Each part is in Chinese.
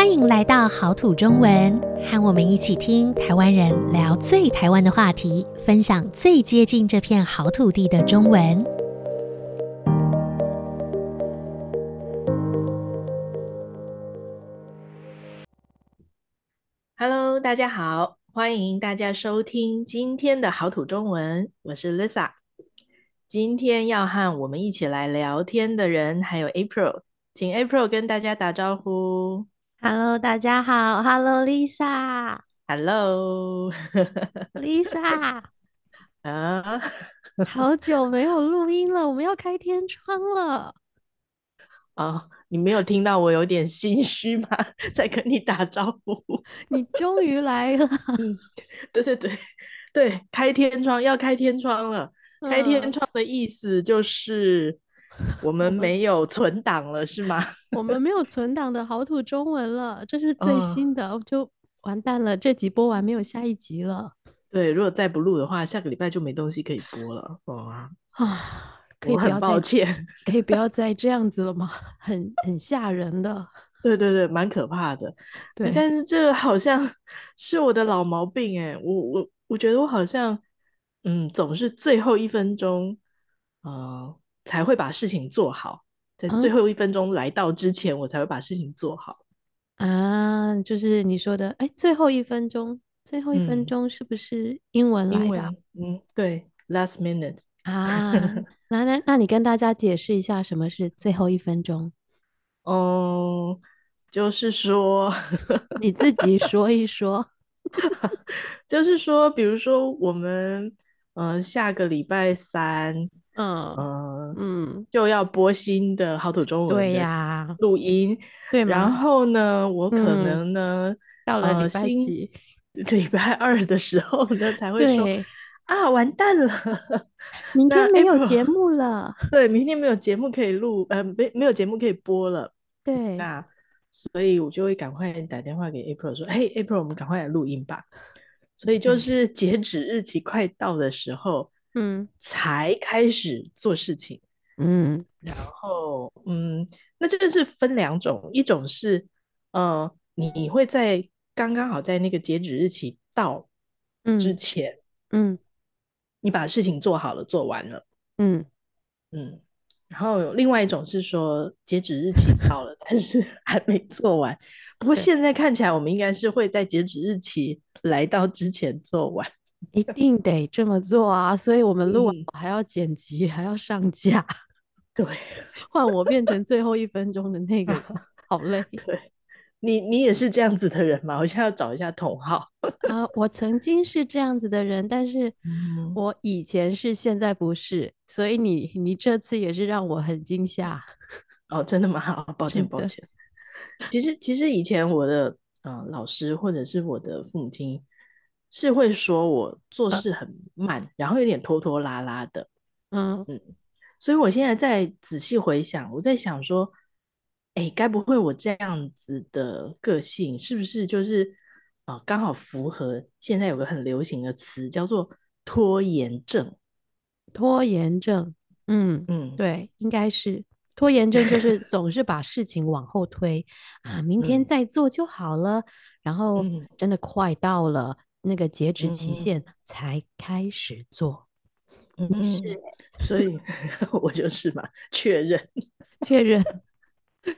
欢迎来到好土中文，和我们一起听台湾人聊最台湾的话题，分享最接近这片好土地的中文。Hello，大家好，欢迎大家收听今天的好土中文，我是 Lisa。今天要和我们一起来聊天的人还有 April，请 April 跟大家打招呼。Hello，大家好。Hello，Lisa。Hello，Lisa。啊，好久没有录音了，我们要开天窗了。哦，你没有听到我有点心虚吗？在跟你打招呼。你终于来了。嗯，对对对对，开天窗，要开天窗了。开天窗的意思就是。我们没有存档了，是吗？我们没有存档的好土中文了，这是最新的，哦、就完蛋了。这集播完没有下一集了。对，如果再不录的话，下个礼拜就没东西可以播了。哦啊，可以不要，抱歉，可以不要再这样子了吗？很很吓人的。对对对，蛮可怕的。对，但是这个好像是我的老毛病哎，我我我觉得我好像嗯，总是最后一分钟，呃才会把事情做好，在最后一分钟来到之前，我才会把事情做好。啊，就是你说的，哎，最后一分钟，最后一分钟是不是英文来的？英文，嗯，对，last minute 啊。那那那你跟大家解释一下什么是最后一分钟？哦、嗯，就是说，你自己说一说。就是说，比如说我们，呃，下个礼拜三。嗯嗯嗯，就要播新的好土中文对呀录音对，然后呢，我？可能呢、嗯、到了礼拜几、呃、礼拜二的时候呢才会说啊完蛋了，明天没有节目了，对，明天没有节目可以录，呃，没没有节目可以播了，对，那所以我就会赶快打电话给 April 说，嘿，April，我们赶快来录音吧，所以就是截止日期快到的时候。嗯，才开始做事情。嗯，然后嗯，那这个是分两种，一种是呃，你会在刚刚好在那个截止日期到之前，嗯，嗯你把事情做好了，做完了，嗯嗯。然后另外一种是说，截止日期到了，但是 还没做完。不过现在看起来，我们应该是会在截止日期来到之前做完。一定得这么做啊！所以我们录完还要剪辑，嗯，还要上架。对，换我变成最后一分钟的那个，好累。对，你你也是这样子的人吗？我现在要找一下同号。啊，我曾经是这样子的人，但是我以前是，现在不是。所以你你这次也是让我很惊吓。哦，真的吗？好，抱歉抱歉。其实其实以前我的呃老师或者是我的父母亲。是会说我做事很慢，啊、然后有点拖拖拉拉的，嗯。嗯，所以我现在在仔细回想，我在想说，哎，该不会我这样子的个性是不是就是啊、呃，刚好符合现在有个很流行的词叫做拖延症？拖延症，嗯嗯，对，应该是。拖延症，就是 总是把事情往后推啊，明天再做就好了，嗯、然后真的快到了。那个截止期限才开始做，嗯，是，所以 我就是嘛，确认，确认，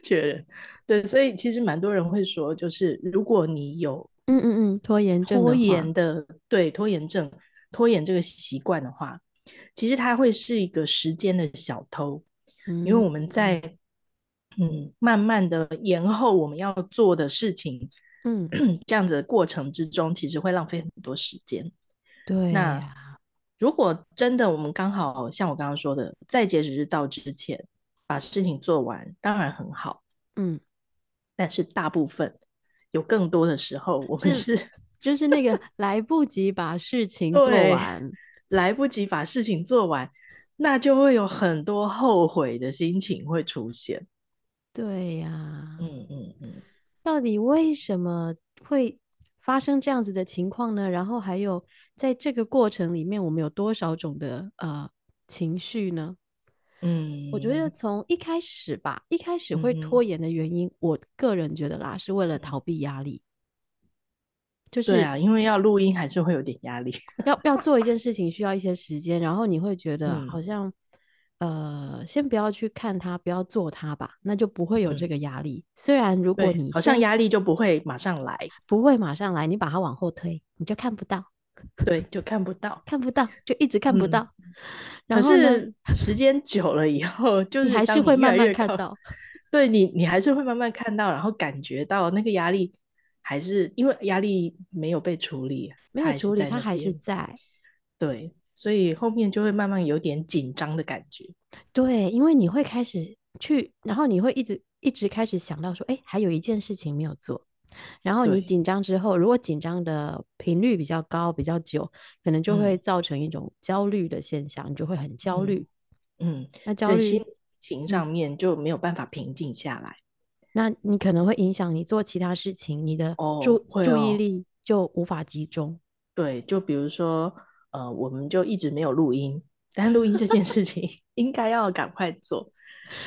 确认，对，所以其实蛮多人会说，就是如果你有，嗯嗯嗯，拖延症，拖延的，对，拖延症，拖延这个习惯的话，其实它会是一个时间的小偷，嗯，因为我。们在，嗯，慢慢的延后我们要做的事情。嗯，这样子的过程之中，其实会浪费很多时间。对，那如果真的我们刚好像我刚刚说的，在截止日到之前把事情做完，当然很好。嗯，但是大部分有更多的时候，我们是 就是那个来不及把事情做完，来不及把事情做完，那就会有很多后悔的心情会出现。对呀、啊，嗯嗯嗯。到底为什么会发生这样子的情况呢？然后还有在这个过程里面，我们有多少种的呃情绪呢？嗯，我觉得从一开始吧，一开始会拖延的原因，嗯、我个人觉得啦，是为了逃避压力。就是对啊，因为要录音还是会有点压力，要要做一件事情需要一些时间，然后你会觉得好像。呃，先不要去看它，不要做它吧，那就不会有这个压力。嗯、虽然如果你好像压力就不会马上来，不会马上来，你把它往后推，你就看不到，对，就看不到，看不到，就一直看不到。嗯、然后可是时间久了以后，就你还是会慢慢看到，对你，你还是会慢慢看到，然后感觉到那个压力还是因为压力没有被处理，没有处理，它还是在，对。所以后面就会慢慢有点紧张的感觉，对，因为你会开始去，然后你会一直一直开始想到说，哎，还有一件事情没有做，然后你紧张之后，如果紧张的频率比较高、比较久，可能就会造成一种焦虑的现象，你就会很焦虑。嗯，那焦虑心情上面就没有办法平静下来，那你可能会影响你做其他事情，你的注注意力就无法集中。对，就比如说。呃，我们就一直没有录音，但录音这件事情应该要赶快做。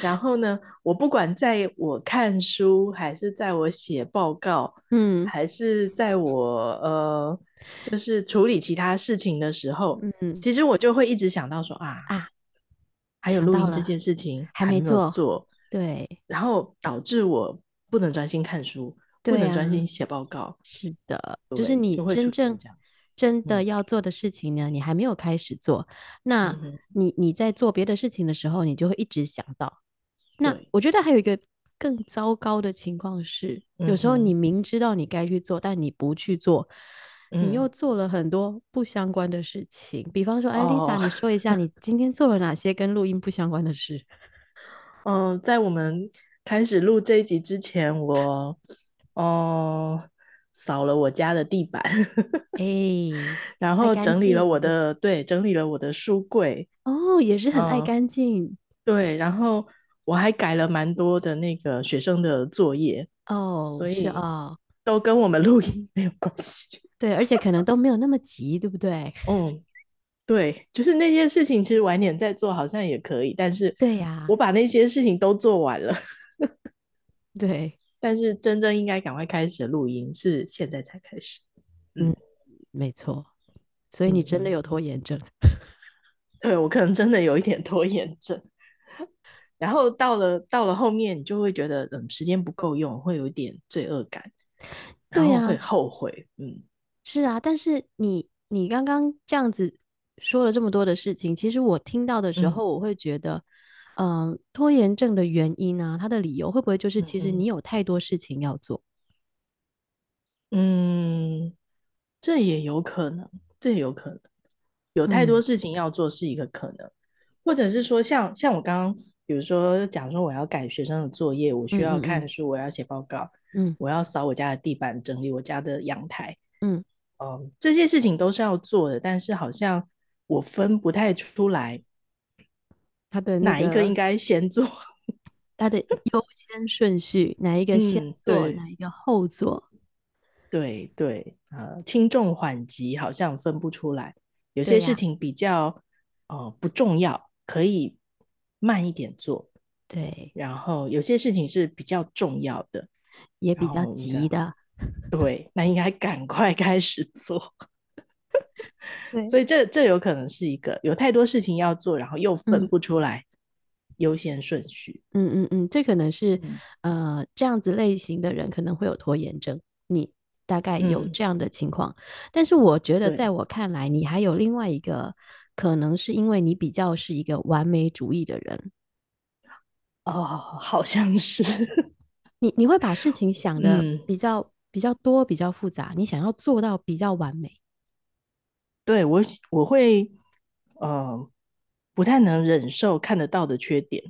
然后呢，我不管在我看书，还是在我写报告，嗯，还是在我呃，就是处理其他事情的时候，嗯，其实我就会一直想到说啊啊，还有录音这件事情还没做，做，对，然后导致我不能专心看书，不能专心写报告。是的，就是你真正。真的要做的事情呢，嗯、你还没有开始做。那你你在做别的事情的时候，你就会一直想到。那我觉得还有一个更糟糕的情况是，嗯、有时候你明知道你该去做，但你不去做，嗯、你又做了很多不相关的事情。比方说，哎，Lisa，你说一下 你今天做了哪些跟录音不相关的事？嗯、呃，在我们开始录这一集之前，我哦。呃扫了我家的地板，哎、欸，然后整理了我的，对，整理了我的书柜，哦，也是很爱干净，嗯，对，然后我还改了蛮多的那个学生的作业，哦，所以啊，都跟我们录音没有关系，对，而且可能都没有那么急，对不对？嗯，对，就是那些事情其实晚点再做好像也可以，但是对呀，我把那些事情都做完了，对。但是真正应该赶快开始录音是现在才开始，嗯，嗯，没错，所以你真的有。拖延症，嗯、对，我可能真的有一点拖延症，然后到了到了后面，你就会觉得嗯，时间不够用，会有一点罪恶感，对呀，会后悔，啊、嗯，是啊，但是你你刚刚这样子说了这么多的事情，其实我听到的时候，我会觉得。嗯拖延症的原因啊，他的理由会不会就是其实你有太多事情要做？嗯，这也有可能，这也有可能，有太多事情要做是一个可能，嗯、或者是说像像我刚刚，比如说讲说我要改学生的作业，我需要看。书，嗯、我要写报告，嗯，我要扫我家的地板，整理我家的阳台，嗯。嗯，这些事情都是要做的，但是好像我分不太出来。他的哪一个应该先做？他的优先顺序，哪一个先做，哪一个后做？对对，呃，轻重缓急好像分不出来。有些事情比较呃不重要，可以慢一点做。对，然后有些事情是比较重要的，也比较急的。对，那应该赶快开始做。对，所以这这有可能是一个有太多事情要做，然后又分不出来优先顺序。嗯嗯嗯，这可能是、嗯、呃这样子类型的人可能会有拖延症。你大概有这样的情况，嗯、但是我觉得在我看来，你还有另外一个可能是因为你比较是一个完美主义的人。哦，好像是 你你会把事情想的比较、嗯、比较多，比较复杂，你想要做到比较完美。对我，我会呃不太能忍受看得到的缺点，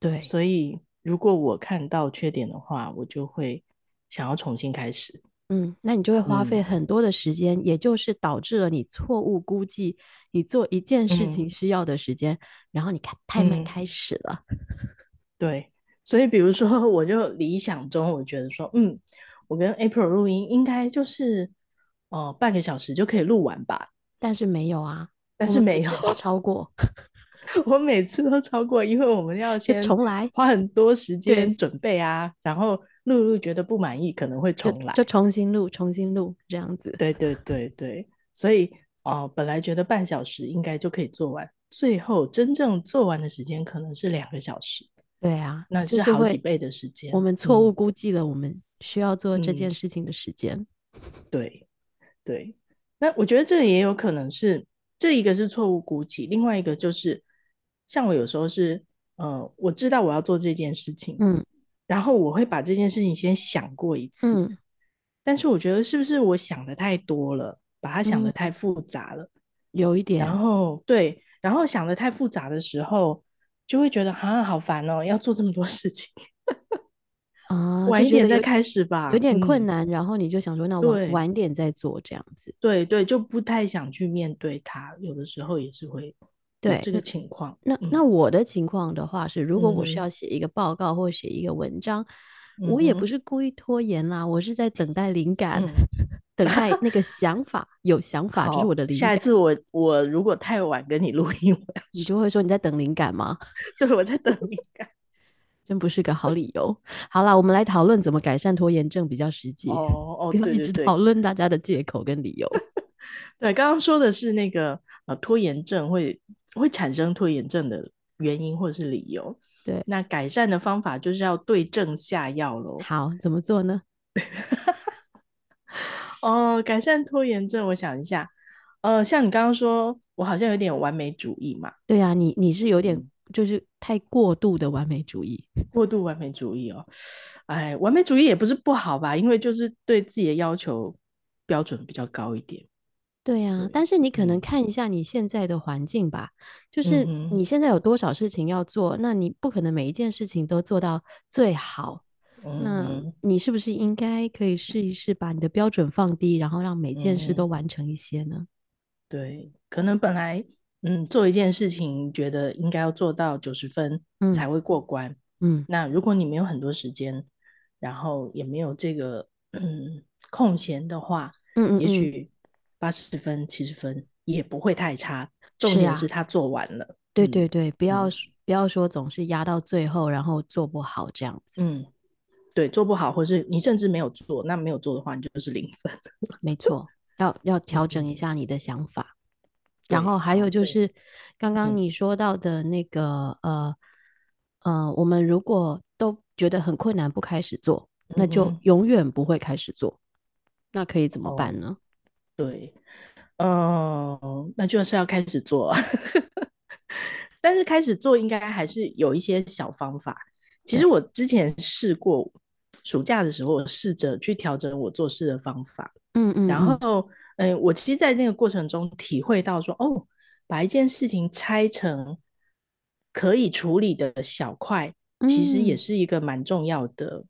对，所以如果我看到缺点的话，我就会想要重新开始。嗯，那你就会花费很多的时间，嗯、也就是导致了你错误估计你做一件事情需要的时间，嗯、然后你看太慢开始了。嗯、对，所以比如说，我就理想中，我觉得说，嗯，我跟 April 录音应该就是哦、呃、半个小时就可以录完吧。但是没有啊，但是没有都超过。我每次都超过，因为我们要先重来，花很多时间准备啊，然后录录觉得不满意，可能会重来，就，就重新录，重新录这样子。对对对对，所以哦，本来觉得半小时应该就可以做完，最后真正做完的时间可能是两个小时。对啊，那是好几倍的时间。我们错误估计了我们需要做这件事情的时间。嗯、对对，那我觉得这也有可能是。这一个是错误估计，另外一个就是，像我有时候是，呃，我知道我要做这件事情，嗯，然后我会把这件事情先想过一次，嗯，但是我觉得是不是我想的太多了，把它想的太复杂了，嗯，有一点，然后对，然后想的太复杂的时候，就会觉得啊，好烦哦，要做这么多事情。啊，晚一点再开始吧，有点困难。嗯、然后你就想说，那我晚点再做这样子。对对，就不太想去面对它。有的时候也是会对这个情况。那、嗯、那我的情况的话是，如果我是要写一个报告或写一个文章，嗯、我也不是故意拖延啦，我是在等待灵感，嗯、等待那个想法，有想法就是我的灵感。下一次我我如果太晚跟你录音，你就会说你在等灵感吗？对，我在等灵感。真不是个好理由。好啦，我们来讨论怎么改善拖延症比较实际。哦哦，不要一直讨论大家的借口跟理由。对，刚刚说的是那个呃，拖延症会会产生拖延症的原因或者是理由。对，那改善的方法就是要对症下药喽。好，怎么做呢？哦，改善拖延症，我想一下。呃，像你刚刚说，我好像有点完美主义嘛。对啊，你你是有点。嗯就是太过度的完美主义，过度完美主义哦，哎，完美主义也不是不好吧，因为就是对自己的要求标准比较高一点。对呀、啊，但是你可能看一下你现在的环境吧，嗯、就是你现在有多少事情要做，那你不可能每一件事情都做到最好。嗯、那你是不是应该可以试一试把你的标准放低，然后让每件事都完成一些呢？嗯、对，可能本来。嗯，做一件事情，觉得应该要做到九十分才会过关。嗯，那如果你没有很多时间，然后也没有这个嗯空闲的话，嗯，嗯，嗯，也许八十分、七十分也不会太差。重点是他做完了。啊、对对对，不要、嗯、不要说总是压到最后，然后做不好这样子。嗯，对，做不好，或是你甚至没有做，那没有做的话，你就是零分。没错，要要调整一下你的想法。然后还有就是，刚刚你说到的那个呃呃，我们如果都觉得很困难不开始做，那就永远不会开始做。那可以怎么办呢？对，嗯，那就是要开始做。但是开始做应该还是有一些小方法。其实我之前试过，暑假的时候我试着去调整我做事的方法。嗯嗯，然后。嗯，我其实，在那个过程中体会到说，哦，把一件事情拆成可以处理的小块，其实也是一个蛮重要的、嗯、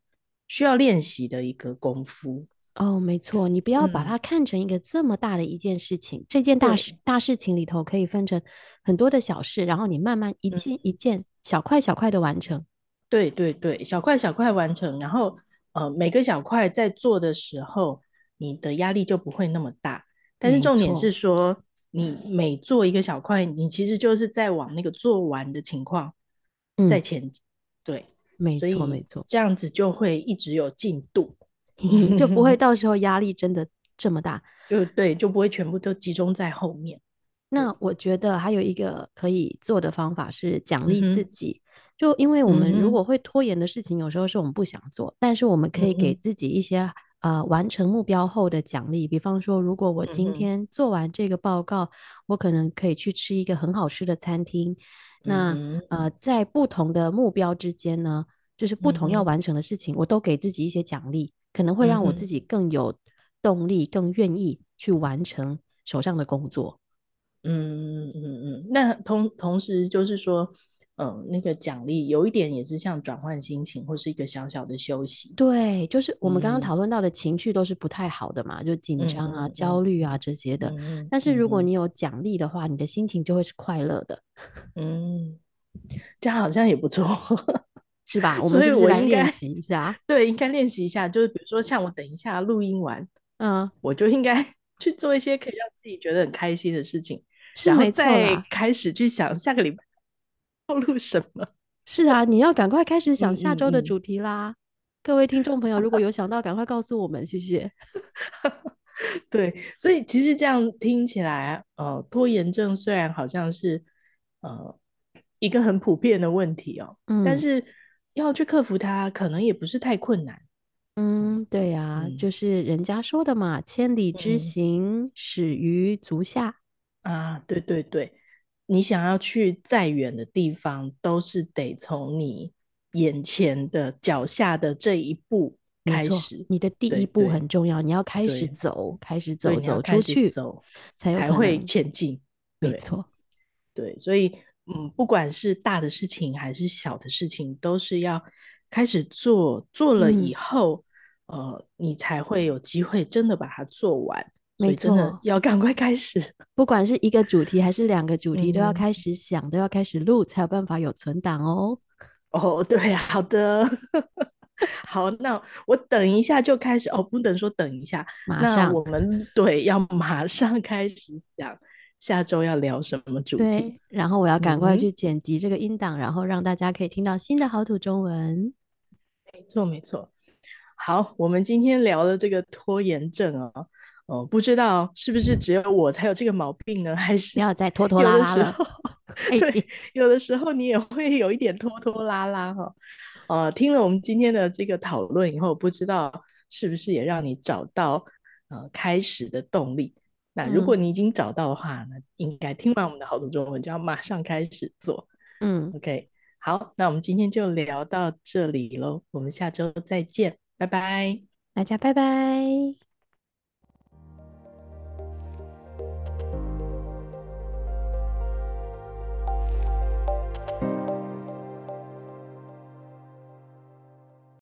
需要练习的一个功夫。哦，没错，你不要把它看成一个这么大的一件事情。嗯、这件大事大事情里头可以分成很多的小事，然后你慢慢一件一件小块小块的完成。对对对，小块小块完成，然后呃，每个小块在做的时候。你的压力就不会那么大，但是重点是说，你每做一个小块，你其实就是在往那个做完的情况在前进。嗯、对，没错没错，这样子就会一直有进度，就不会 到时候压力真的这么大。就对，就不会全部都集中在后面。那我觉得还有一个可以做的方法是奖励自己，嗯、就因为我们如果会拖延的事情，有时候是我们不想做，嗯、但是我们可以给自己一些。呃，完成目标后的奖励，比方说，如果我今天做完这个报告，嗯、我可能可以去吃一个很好吃的餐厅。那、嗯、呃，在不同的目标之间呢，就是不同要完成的事情，嗯、我都给自己一些奖励，可能会让我自己更有动力，嗯、更愿意去完成手上的工作。嗯嗯嗯，那同同时就是说。嗯，那个奖励有一点也是像转换心情，或是一个小小的休息。对，就是我们刚刚讨论到的情绪都是不太好的嘛，嗯、就紧张啊、嗯、焦虑啊这些的。嗯、但是如果你有奖励的话，嗯、你的心情就会是快乐的。嗯，这样好像也不错，是吧？我们是不是来练习一下？对，应该练习一下。就是比如说，像我等一下录音完，嗯，我就应该去做一些可以让自己觉得很开心的事情，然后再开始去想下个礼拜。录什么？是啊，你要赶快开始想下周的主题啦！嗯嗯嗯，各位听众朋友，如果有想到，赶快告诉我们，谢谢。对，所以其实这样听起来，呃，拖延症虽然好像是呃一个很普遍的问题哦，嗯，但是要去克服它，可能也不是太困难。嗯，对呀，啊，嗯，就是人家说的嘛，“千里之行，始于足下”嗯。啊，对对对。你想要去再远的地方，都是得从你眼前的脚下的这一步开始。你的第一步很重要，你要开始走，开始走，走出去，走才才会前进。没错，对，所以嗯，不管是大的事情还是小的事情，都是要开始做，做了以后，嗯、呃，你才会有机会真的把它做完。没错，要赶快开始。不管是一个主题还是两个主题，嗯、都要开始想，都要开始录，才有办法有存档哦。哦，对，好的，好，那我等一下就开始。哦，不能说等一下，马上。我们对，要马上开始想下周要聊什么主题。对，然后我要赶快去剪辑这个音档，嗯、然后让大家可以听到新的好土中文。没错，没错。好，我们今天聊的这个拖延症哦。哦，不知道是不是只有我才有这个毛病呢？还是不要再拖拖拉拉了？对，有的时候你也会有一点拖拖拉拉哈。呃，听了我们今天的这个讨论以后，不知道是不是也让你找到呃开始的动力？那如果你已经找到的话，嗯、那应该听完我们的好读中文就要马上开始做。嗯，OK，好，那我们今天就聊到这里喽，我们下周再见，拜拜，大家拜拜。